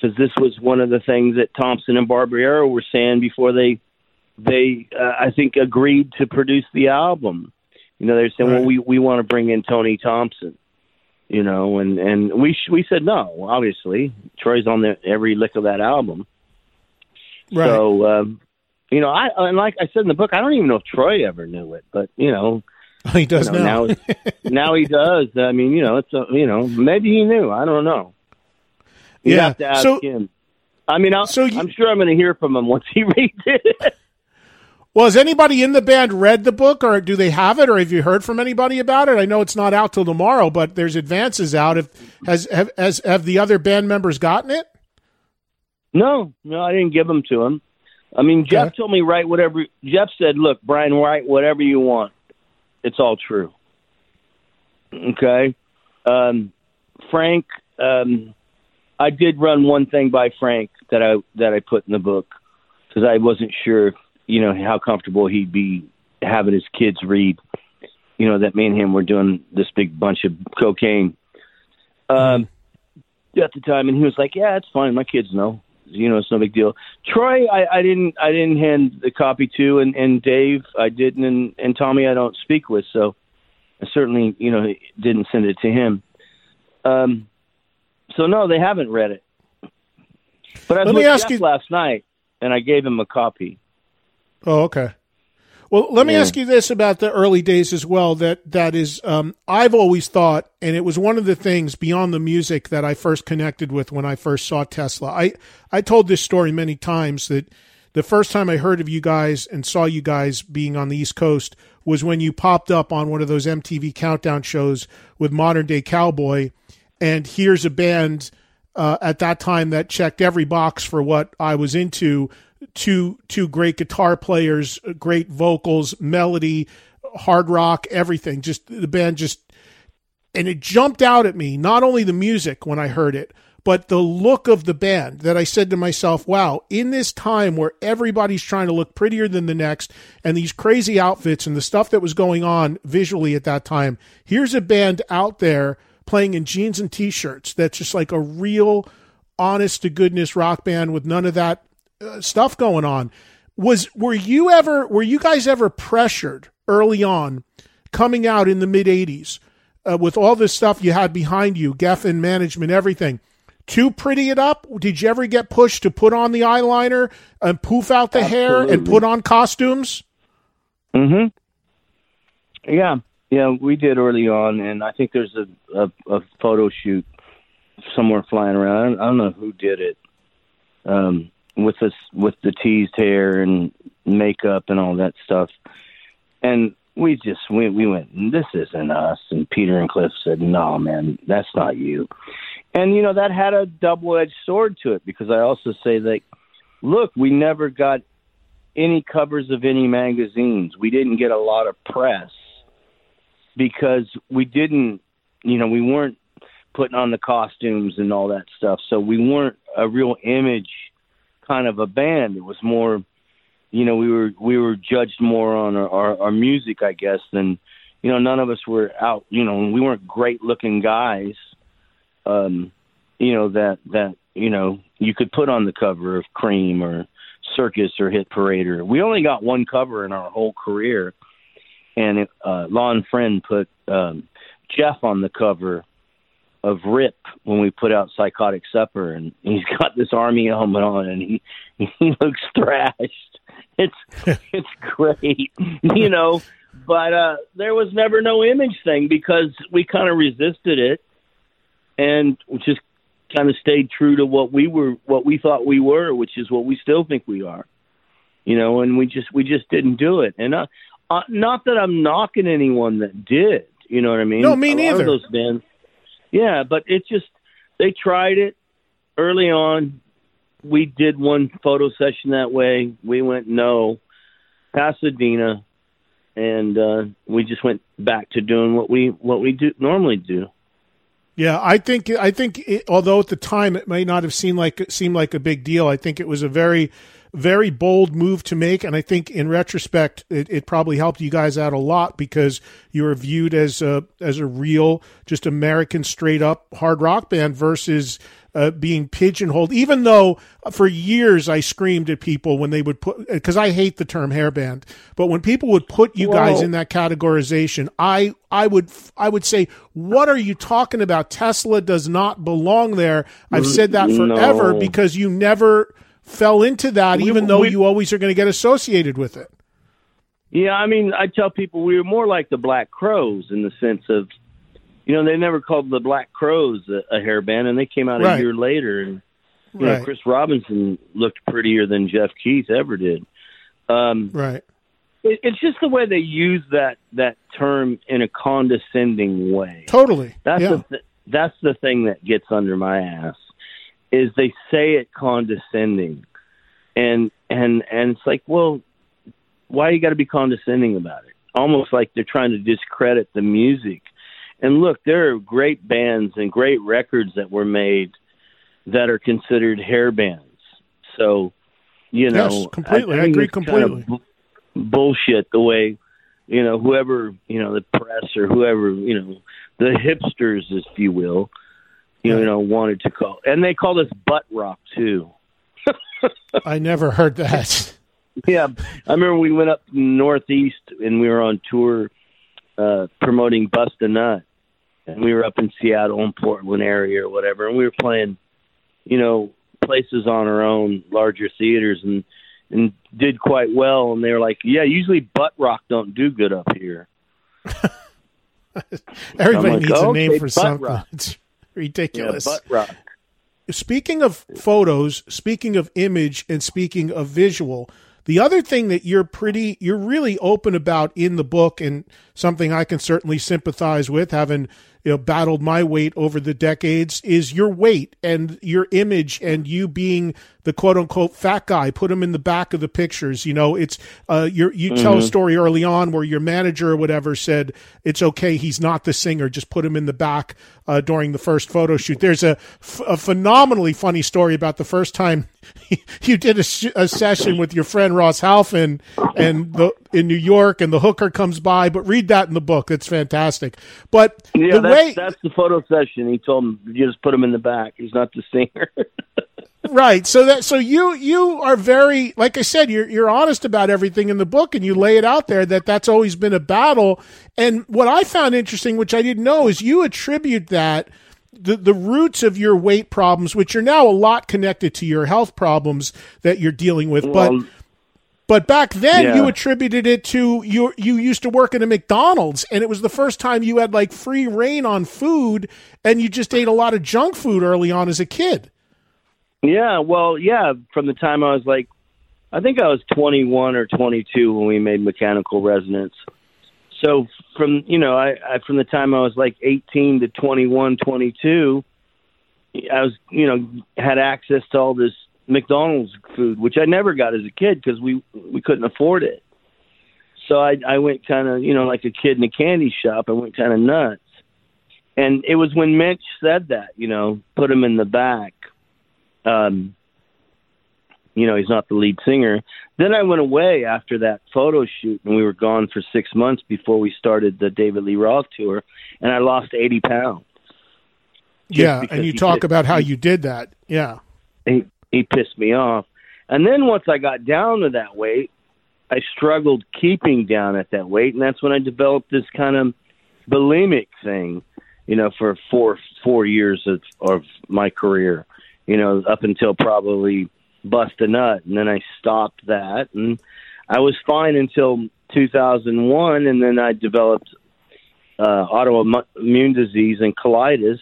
E: because this was one of the things that Thompson and Barbiero were saying before they, they, uh, I think, agreed to produce the album. You know, they're saying,
C: Right.
E: well, we we want to bring in Tony Thompson. You know, and and we sh- we said no. Obviously, Troy's on the, every lick of that album.
C: Right.
E: So, um, you know, I and like I said in the book, I don't even know if Troy ever knew it, but you know,
C: he does
E: you know,
C: now.
E: now now he does. I mean, you know, it's a, you know, maybe he knew. I don't know. You
C: Yeah.
E: have to ask
C: So-
E: him. I mean, I'll,
C: So you-
E: I'm sure I'm going to hear from him once he reads it.
C: Well, has anybody in the band read the book, or do they have it, or have you heard from anybody about it? I know it's not out till tomorrow, but there's advances out. If has have has have the other band members gotten it?
E: no, no, I didn't give them to him. I mean, Jeff
C: Okay.
E: told me write whatever. Jeff said, "Look, Brian, write whatever you want. It's all true." Okay, um, Frank. Um, I did run one thing by Frank that I that I put in the book because I wasn't sure, you know, how comfortable he'd be having his kids read. You know that me and him were doing this big bunch of cocaine um, at the time, and he was like, "Yeah, it's fine. My kids know. You know, it's no big deal." Troy, I, I didn't, I didn't hand the copy to, and, and Dave, I didn't, and, and Tommy, I don't speak with, so I certainly, you know, didn't send it to him. Um, so no, they haven't read it. But I
C: Let me ask you-
E: last night, and I gave him a copy.
C: Oh, okay. Well, let me
E: Yeah.
C: ask you this about the early days as well. That that is, um, I've always thought, and it was one of the things beyond the music that I first connected with when I first saw Tesla. I I told this story many times that the first time I heard of you guys and saw you guys being on the East Coast was when you popped up on one of those MTV countdown shows with Modern Day Cowboy, and here's a band uh, at that time that checked every box for what I was into. Two two great guitar players, great vocals, melody, hard rock, everything. Just the band just and it jumped out at me, not only the music when I heard it, but the look of the band that I said to myself, wow, in this time where everybody's trying to look prettier than the next and these crazy outfits and the stuff that was going on visually at that time, here's a band out there playing in jeans and t shirts that's just like a real, honest to goodness rock band with none of that uh, stuff going on. Was were you ever were you guys ever pressured early on coming out in the mid 80s uh, with all this stuff you had behind you, Geffen management, everything? to pretty it up? Did you ever get pushed to put on the eyeliner and poof out the Absolutely. hair and put on costumes?
E: Mm Mhm. Yeah, yeah, we did early on, and I think there's a a, a photo shoot somewhere flying around. I don't, I don't know who did it. Um, with this with the teased hair and makeup and all that stuff, and we just we we went. This isn't us. And Peter and Cliff said, "No, man, that's not you." and you know that had a double-edged sword to it because I also say that, look, we never got any covers of any magazines. We didn't get a lot of press because we didn't, you know, we weren't putting on the costumes and all that stuff. So we weren't a real image kind of a band. It was more, you know, we were we were judged more on our, our, our music, I guess, than you know. None of us were out. You know, we weren't great looking guys um, you know that that you know you could put on the cover of Creem or Circus or Hit Parade. Or we only got one cover in our whole career, and it, uh, Lonn Friend put um, Jeff on the cover of Rip when we put out Psychotic Supper, and he's got this army helmet on, and he he looks thrashed. It's it's great, you know. But uh there was never no image thing because we kind of resisted it and just kind of stayed true to what we were, what we thought we were, which is what we still think we are. You know, and we just we just didn't do it. And uh, uh, not that I'm knocking anyone that did. You know what I mean?
C: No, me neither.
E: those bands, yeah, but it's just they tried it early on. We did one photo session that way. We went no, Pasadena, and uh, we just went back to doing what we what we do normally do.
C: Yeah, I think I think it, although at the time it may not have seemed like seemed like a big deal, I think it was a very very bold move to make, and I think in retrospect it, it probably helped you guys out a lot because you were viewed as a as a real just American straight up hard rock band versus uh, being pigeonholed. Even though for years I screamed at people when they would put because I hate the term hairband, but when people would put you Whoa. guys in that categorization, I I would I would say, what are you talking about? Tesla does not belong there. I've said that forever no. because you never fell into that, we, even though we, you always are going to get associated with it.
E: Yeah, I mean, I tell people we were more like the Black Crowes in the sense of you know, they never called the Black Crowes a, a hair band, and they came out right. a year later, and you right. know, Chris Robinson looked prettier than Jeff Keith ever did. Um,
C: right.
E: It, it's just the way they use that that term in a condescending way.
C: Totally.
E: That's
C: yeah.
E: the th- that's the thing that gets under my ass is they say it condescending, and and and it's like, well, why you got to be condescending about it? Almost like they're trying to discredit the music and look, there are great bands and great records that were made that are considered hair bands. So, you know,
C: yes, completely. I, I agree completely.
E: Kind of bullshit the way, you know, whoever, you know, the press or whoever, you know, the hipsters, if you will, you know, wanted to call, and they called us butt rock too.
C: I never heard that.
E: yeah, I remember we went up northeast and we were on tour uh promoting Bust a Nut, and we were up in Seattle and Portland area or whatever, and we were playing, you know, places on our own, larger theaters, and and did quite well. And they were like, "Yeah, usually butt rock don't do good up here."
C: Everybody like, needs a name for something. Ridiculous.
E: Yeah, butt rock.
C: Speaking of photos, speaking of image, and speaking of visual, the other thing that you're pretty, you're really open about in the book, and something I can certainly sympathize with, having you know battled my weight over the decades, is your weight and your image, and you being the quote unquote fat guy, put him in the back of the pictures. You know, it's uh, you you tell a story early on where your manager or whatever said it's okay, he's not the singer, just put him in the back uh, during the first photo shoot. There's a, f- a phenomenally funny story about the first time you did a, sh- a session with your friend Ross Halfin and the in New York, and the hooker comes by. But read that in the book; it's fantastic. But
E: Yeah,
C: the
E: that's,
C: way
E: that's the photo session. He told him you just put him in the back. He's not the singer.
C: right. So that so you you are very like i said you're you're honest about everything in the book and you lay it out there that that's always been a battle. And what i found interesting which i didn't know is you attribute that the, the roots of your weight problems which are now a lot connected to your health problems that you're dealing with but but back then
E: Yeah.
C: you attributed it to you you used to work at a McDonald's and it was the first time you had like free reign on food and you just ate a lot of junk food early on as a kid
E: yeah, well, yeah. From the time I was like, I think I was 21 or 22 when we made Mechanical Resonance. So from you know, I, I from the time I was like 18 to 21, 22, I was you know had access to all this McDonald's food, which I never got as a kid because we we couldn't afford it. So I I went kind of you know like a kid in a candy shop. I went kind of nuts, and it was when Mitch said that you know put him in the back. Um, you know he's not the lead singer. Then I went away after that photo shoot, and we were gone for six months before we started the David Lee Roth tour, and I lost eighty pounds.
C: Yeah and you talk
E: did-
C: about how you did that yeah
E: he he pissed me off. And then once I got down to that weight, I struggled keeping down at that weight, and that's when I developed this kind of bulimic thing. You know, for four four years of of my career, you know, up until probably bust a nut, and then I stopped that, and I was fine until 2001, and then I developed uh, autoimmune disease and colitis,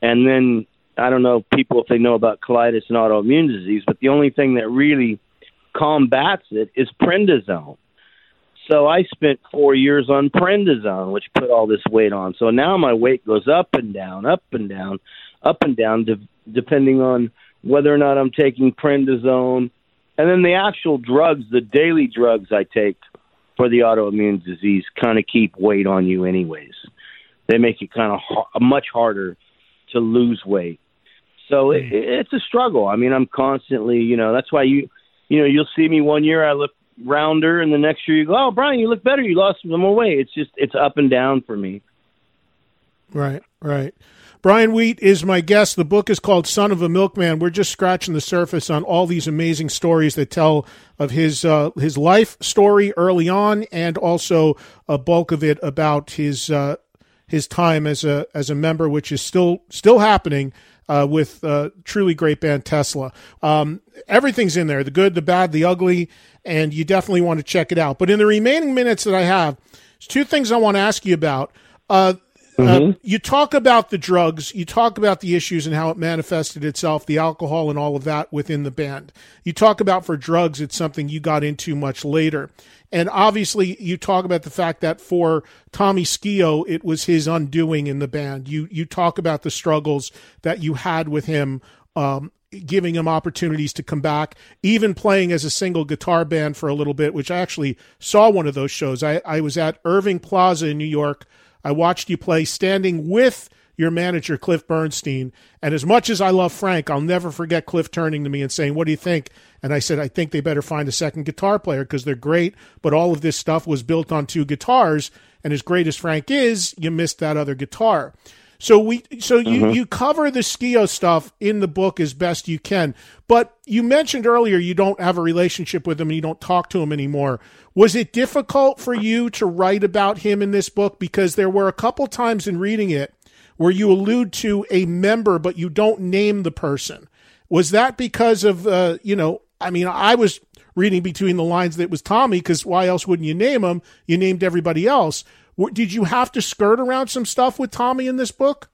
E: and then I don't know people if they know about colitis and autoimmune disease, but the only thing that really combats it is prednisone. So I spent four years on prednisone, which put all this weight on. So now my weight goes up and down, up and down, up and down, de- depending on whether or not I'm taking prednisone, and then the actual drugs, the daily drugs I take for the autoimmune disease, kind of keep weight on you, anyways. They make it kind of har- much harder to lose weight. So hmm. it, it's a struggle. I mean, I'm constantly, you know, that's why you, you know, you'll see me one year I look rounder, and the next year you go, oh, Brian, you look better. You lost some more weight. It's just, it's up and down for me.
C: Right, right. Brian Wheat is my guest. The book is called Son of a Milkman. We're just scratching the surface on all these amazing stories that tell of his uh, his life story early on, and also a bulk of it about his uh, his time as a as a member, which is still still happening uh, with uh, truly great band Tesla. Um, everything's in there: the good, the bad, the ugly, and you definitely want to check it out. But in the remaining minutes that I have, there's two things I want to ask you about. Uh, uh, you talk about the drugs, you talk about the issues and how it manifested itself, the alcohol and all of that within the band. You talk about for drugs, it's something you got into much later. And obviously, you talk about the fact that for Tommy Skeoch, it was his undoing in the band. You you talk about the struggles that you had with him, um, giving him opportunities to come back, even playing as a single guitar band for a little bit, which I actually saw one of those shows. I, I was at Irving Plaza in New York. I watched you play standing with your manager, Cliff Bernstein. And as much as I love Frank, I'll never forget Cliff turning to me and saying, What do you think? And I said, I think they better find a second guitar player because they're great. But all of this stuff was built on two guitars. And as great as Frank is, you missed that other guitar. So we so you, you cover the Skeoch stuff in the book as best you can. But you mentioned earlier you don't have a relationship with him and you don't talk to him anymore. Was it difficult for you to write about him in this book? Because there were a couple times in reading it where you allude to a member but you don't name the person. Was that because of uh, you know, I mean, I was reading between the lines that it was Tommy because why else wouldn't you name him? You named everybody else. Did you have to skirt around some stuff with Tommy in this book?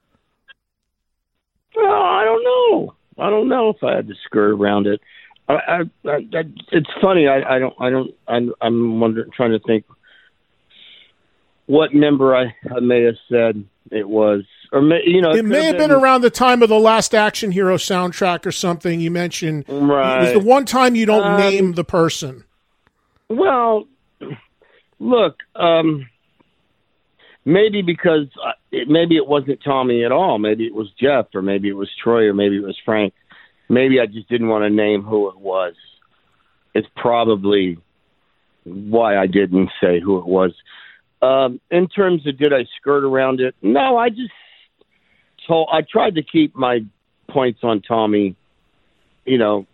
E: Well, I don't know. I don't know if I had to skirt around it. I, I, I, I it's funny. I, I don't. I don't. I'm, I'm wondering, trying to think. what member I, I may have said it was, or may, you know,
C: it, it may have been, been, around the time of the last Action Hero soundtrack or something. You mentioned
E: right.
C: It was the one time you don't um, name the person.
E: Well, look, um, maybe because it, maybe it wasn't Tommy at all. Maybe it was Jeff, or maybe it was Troy, or maybe it was Frank. Maybe I just didn't want to name who it was. It's probably why I didn't say who it was. Um, in terms of did I skirt around it? No, I just told. I tried to keep my points on Tommy. You know,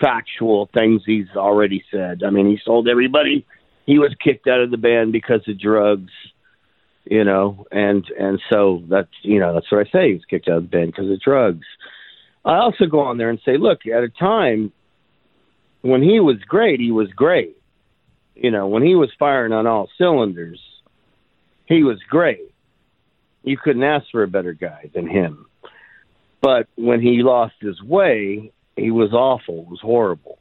E: factual things he's already said. I mean, he told everybody he was kicked out of the band because of drugs. You know, and and so that's you know that's what I say. He was kicked out of the band because of drugs. I also go on there and say, look, at a time when he was great, he was great you know, when he was firing on all cylinders, he was great. You couldn't ask for a better guy than him. But when he lost his way, he was awful. It was horrible.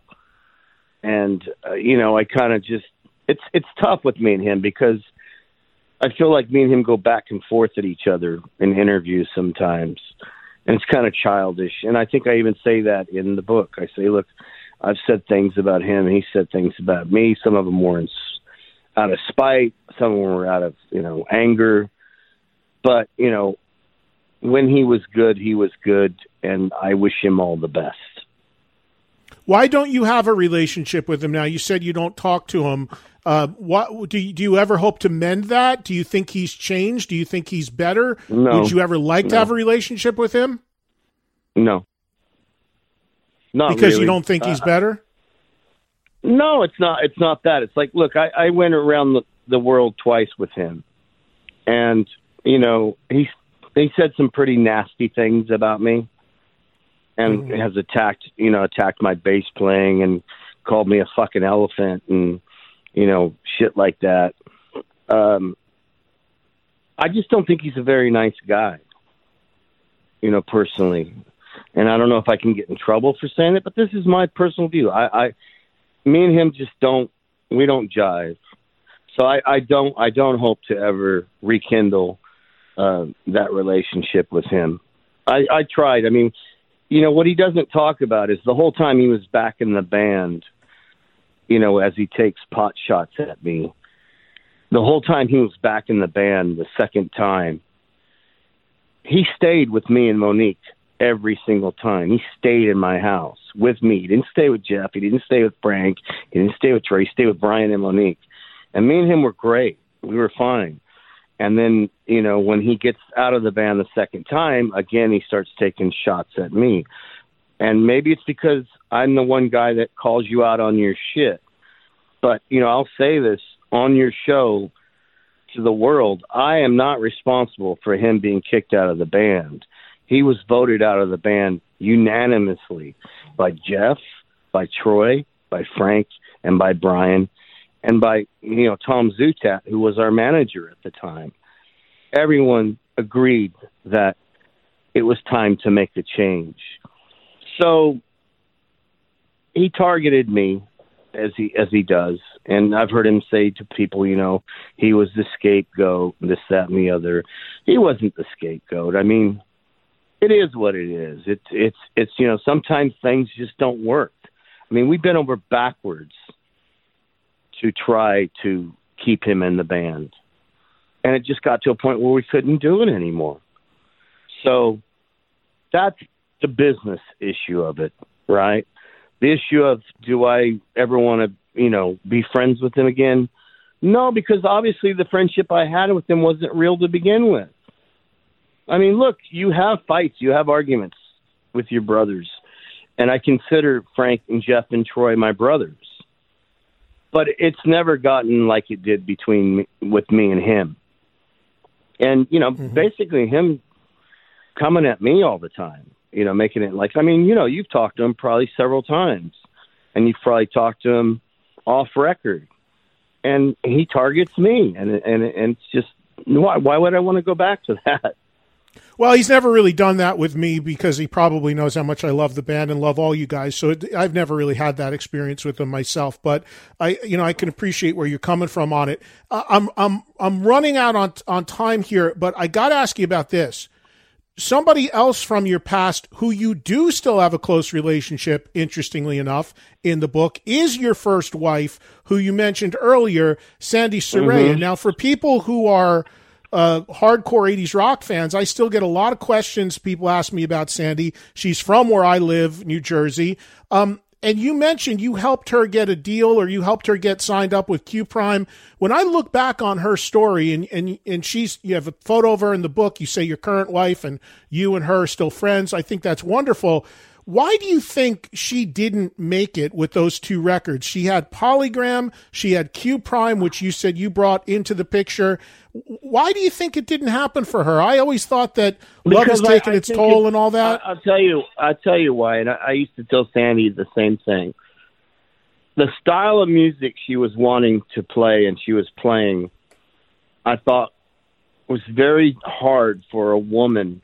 E: And uh, you know, I kind of just it's it's tough with me and him because I feel like me and him go back and forth at each other in interviews sometimes. And it's kind of childish. And I think I even say that in the book. I say, look, I've said things about him, he said things about me. Some of them were in, out of spite, some of them were out of you know anger. But you know, when he was good, he was good, and I wish him all the best.
C: Why don't you have a relationship with him now? You said you don't talk to him. Uh, what do you, do you ever hope to mend that? Do you think he's changed? Do you think he's better?
E: No.
C: Would you ever like
E: no.
C: to have a relationship with him?
E: No. Not
C: because
E: really.
C: you don't think he's uh, better.
E: No, it's not. It's not that. It's like, look, I, I went around the, the world twice with him, and you know, he he said some pretty nasty things about me, and mm-hmm. has attacked, you know, attacked my bass playing and called me a fucking elephant and you know shit like that. Um, I just don't think he's a very nice guy, you know, personally and I don't know if I can get in trouble for saying it, but this is my personal view. I, I me and him just don't we don't jive. So I, I don't I don't hope to ever rekindle uh, that relationship with him. I, I tried. I mean, you know what he doesn't talk about is the whole time he was back in the band. You know, as he takes pot shots at me, the whole time he was back in the band, the second time, he stayed with me and Monique every single time. He stayed in my house with me. He didn't stay with Jeff. He didn't stay with Frank. He didn't stay with Trey. He stayed with Brian and Monique. And me and him were great. We were fine. And then, you know, when he gets out of the band the second time, again, he starts taking shots at me. And maybe it's because I'm the one guy that calls you out on your shit. But, you know, I'll say this on your show to the world I am not responsible for him being kicked out of the band he was voted out of the band unanimously by Jeff, by Troy, by Frank, and by Brian, and by you know Tom Zutaut, who was our manager at the time. Everyone agreed that it was time to make the change. So he targeted me as he as he does, and I've heard him say to people, you know, he was the scapegoat, this, that, and the other. He wasn't the scapegoat. I mean, it is what it is. It's it's it's you know sometimes things just don't work. I mean, we've been over backwards to try to keep him in the band, and it just got to a point where we couldn't do it anymore. So that's the business issue of it, right? The issue of do I ever want to you know be friends with him again? No, because obviously the friendship I had with him wasn't real to begin with. I mean, look, you have fights, you have arguments with your brothers, and I consider Frank and Jeff and Troy my brothers. But it's never gotten like it did between me, with me and him. And you know, mm-hmm. basically him coming at me all the time. You know, making it like I mean, you know, you've talked to him probably several times, and you've probably talked to him off record, and he targets me, and and and it's just why why would I want to go back to that?
C: Well, he's never really done that with me because he probably knows how much I love the band and love all you guys. So it, I've never really had that experience with him myself. But I, you know, I can appreciate where you're coming from on it. Uh, I'm, I'm, I'm running out on on time here, but I got to ask you about this. Somebody else from your past who you do still have a close relationship, interestingly enough, in the book is your first wife, who you mentioned earlier, Sandi Saraya. Mm-hmm. Now, for people who are uh, hardcore 80s rock fans, I still get a lot of questions. People ask me about Sandi. She's from where I live, New Jersey. Um, and you mentioned you helped her get a deal or you helped her get signed up with Q Prime. When I look back on her story and, and, and she's, you have a photo of her in the book, you say your current wife and you and her are still friends. I think that's wonderful. Why do you think she didn't make it with those two records? She had Polygram, she had Q Prime, which you said you brought into the picture. Why do you think it didn't happen for her? I always thought that because love has taken I, I its toll it, and all that.
E: I, will tell you. I'll tell you why. And I, I used to tell Sandi the same thing. The style of music she was wanting to play and she was playing, I thought was very hard for a woman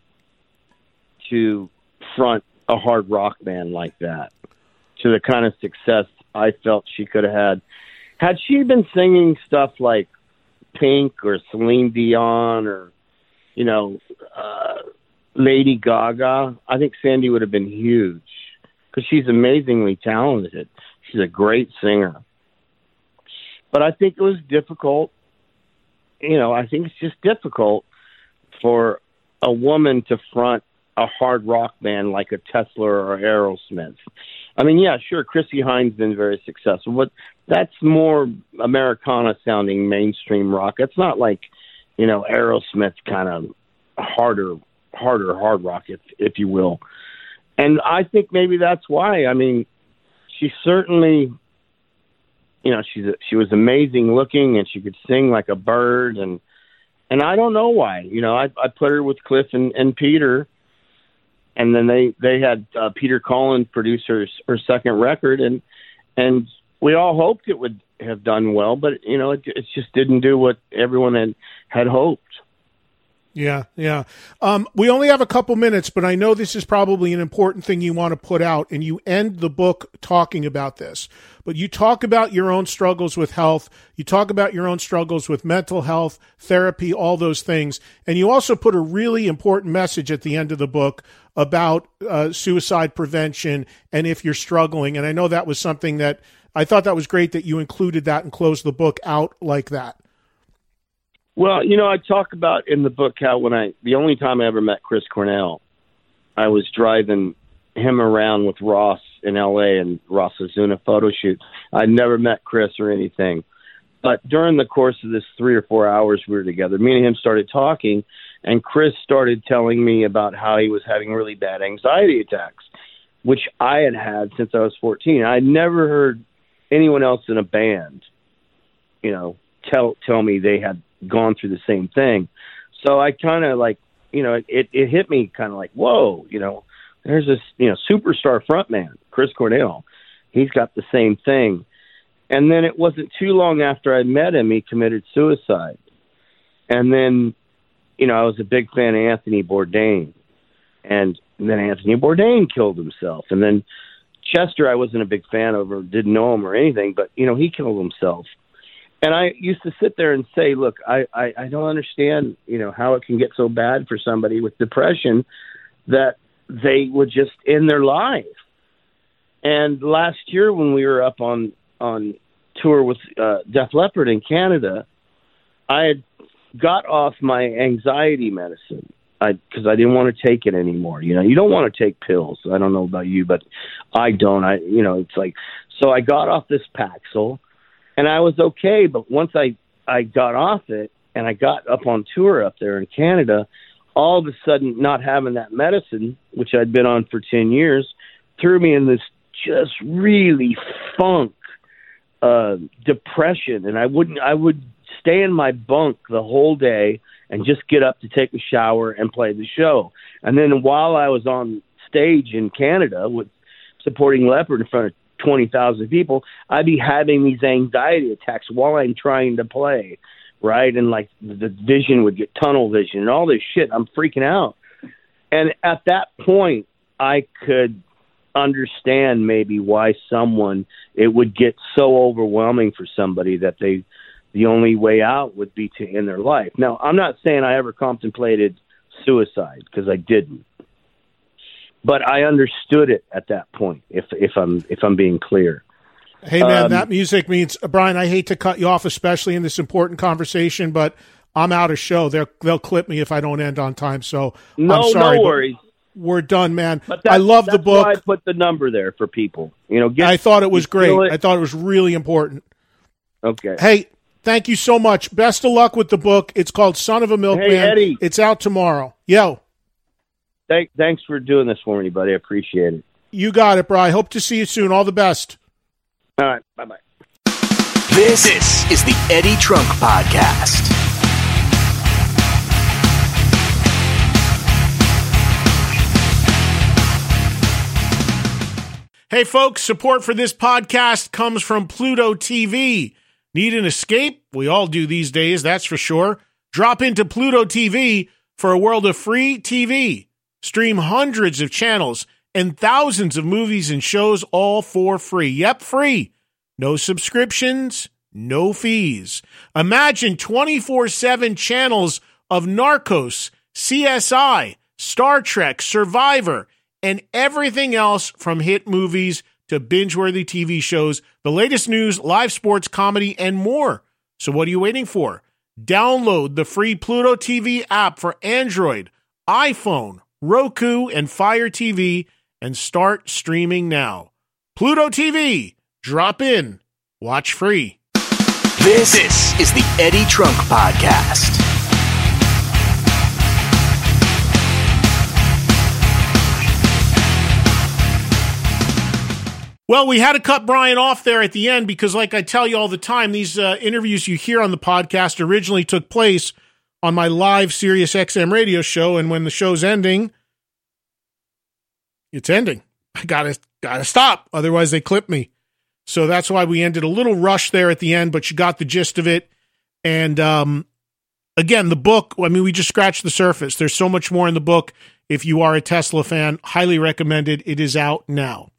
E: to front a hard rock band like that to the kind of success I felt she could have had. Had she been singing stuff like Pink or Celine Dion or, you know, uh, Lady Gaga, I think Sandi would have been huge because she's amazingly talented. She's a great singer. But I think it was difficult. You know, I think it's just difficult for a woman to front a hard rock band like a Tesla or Aerosmith. I mean, yeah, sure, Chrissie Hynde's been very successful, but that's more Americana sounding mainstream rock. It's not like, you know, Aerosmith kind of harder, harder hard rock, if if you will. And I think maybe that's why. I mean, she certainly, you know, she's a, she was amazing looking, and she could sing like a bird, and and I don't know why. You know, I I put her with Cliff and and Peter and then they they had uh, Peter Collins produce her, second record, and and we all hoped it would have done well, but you know it, it just didn't do what everyone had had hoped.
C: Yeah, yeah. Um, we only have a couple minutes, but I know this is probably an important thing you want to put out, and you end the book talking about this. But you talk about your own struggles with health, you talk about your own struggles with mental health, therapy, all those things, and you also put a really important message at the end of the book about uh, suicide prevention and if you're struggling. And I know that was something that I thought that was great that you included that and closed the book out like that.
E: Well, you know, I talk about in the book how when I the only time I ever met Chris Cornell, I was driving him around with Ross in L.A. and Ross Zuna photo shoot. I'd never met Chris or anything, but during the course of this three or four hours we were together, me and him started talking, and Chris started telling me about how he was having really bad anxiety attacks, which I had had since I was 14. I'd never heard anyone else in a band, you know, tell tell me they had gone through the same thing. So I kind of like, you know, it, it hit me kind of like, whoa, you know, there's this, you know, superstar frontman, Chris Cornell. He's got the same thing. And then it wasn't too long after I met him, he committed suicide. And then, you know, I was a big fan of Anthony Bourdain. And then Anthony Bourdain killed himself. And then Chester, I wasn't a big fan of or didn't know him or anything, but, you know, he killed himself and I used to sit there and say, look, I, I, I don't understand, you know, how it can get so bad for somebody with depression that they would just end their life. And last year when we were up on on tour with uh, Def Leppard in Canada, I had got off my anxiety medicine because I, I didn't want to take it anymore. You know, you don't want to take pills. I don't know about you, but I don't. I, you know, it's like so. I got off this Paxil and I was okay. But once I I got off it and I got up on tour up there in Canada, all of a sudden not having that medicine, which I'd been on for ten years, threw me in this just really funk uh depression and I wouldn't I would stay in my bunk the whole day and just get up to take a shower and play the show. And then while I was on stage in Canada with supporting Leppard in front of 20,000 people, I'd be having these anxiety attacks while I'm trying to play, right? And like the vision would get tunnel vision and all this shit. I'm freaking out. and at that point, I could understand maybe why someone it would get so overwhelming for somebody that they the only way out would be to end their life. Now, I'm not saying I ever contemplated suicide because I didn't. But I understood it at that point if if I'm if I'm being clear.
C: Hey man, um, that music means Brian, I hate to cut you off especially in this important conversation, but I'm out of show. They'll they'll clip me if I don't end on time. So
E: no,
C: I'm sorry,
E: no worries.
C: We're done, man. But I love the book.
E: I put the number there for people. You know, get,
C: I thought it was great. It. I thought it was really important.
E: Okay.
C: Hey, thank you so much. Best of luck with the book. It's called Son of a Milkman.
E: Hey, Eddie.
C: It's out tomorrow. Yo.
E: Thank, thanks for doing this for me, buddy. I appreciate it.
C: You got it, bro. I hope to see you soon. All the best.
E: All right. Bye bye.
B: This, this is the Eddie Trunk Podcast.
C: Hey, folks, support for this podcast comes from Pluto TV. Need an escape? We all do these days, that's for sure. Drop into Pluto TV for a world of free TV. Stream hundreds of channels and thousands of movies and shows all for free. Yep, free. No subscriptions, no fees. Imagine 24 7 channels of Narcos, CSI, Star Trek, Survivor, and everything else from hit movies to binge worthy TV shows, the latest news, live sports, comedy, and more. So, what are you waiting for? Download the free Pluto TV app for Android, iPhone, Roku, and Fire TV and start streaming now. Pluto TV, drop in, watch free.
B: This, this is the Eddie Trunk Podcast.
C: Well, we had to cut Brian off there at the end because, like I tell you all the time, these uh, interviews you hear on the podcast originally took place on my live Sirius XM radio show, and when the show's ending, it's ending. I gotta gotta stop, otherwise they clip me. So that's why we ended a little rush there at the end, but you got the gist of it. And um, again, the book. I mean, we just scratched the surface. There's so much more in the book. If you are a Tesla fan, highly recommended. It is out now.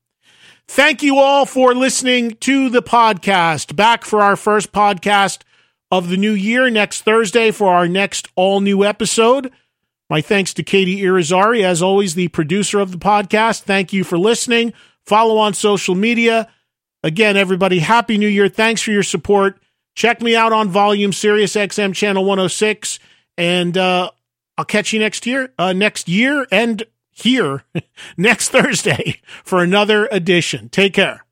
C: Thank you all for listening to the podcast. Back for our first podcast of the new year next Thursday for our next all new episode. My thanks to Katie Irizarry, as always, the producer of the podcast. Thank you for listening. Follow on social media. Again, everybody, Happy New Year. Thanks for your support. Check me out on Volume Sirius XM Channel 106. And uh, I'll catch you next year, uh, next year, and here next Thursday for another edition. Take care.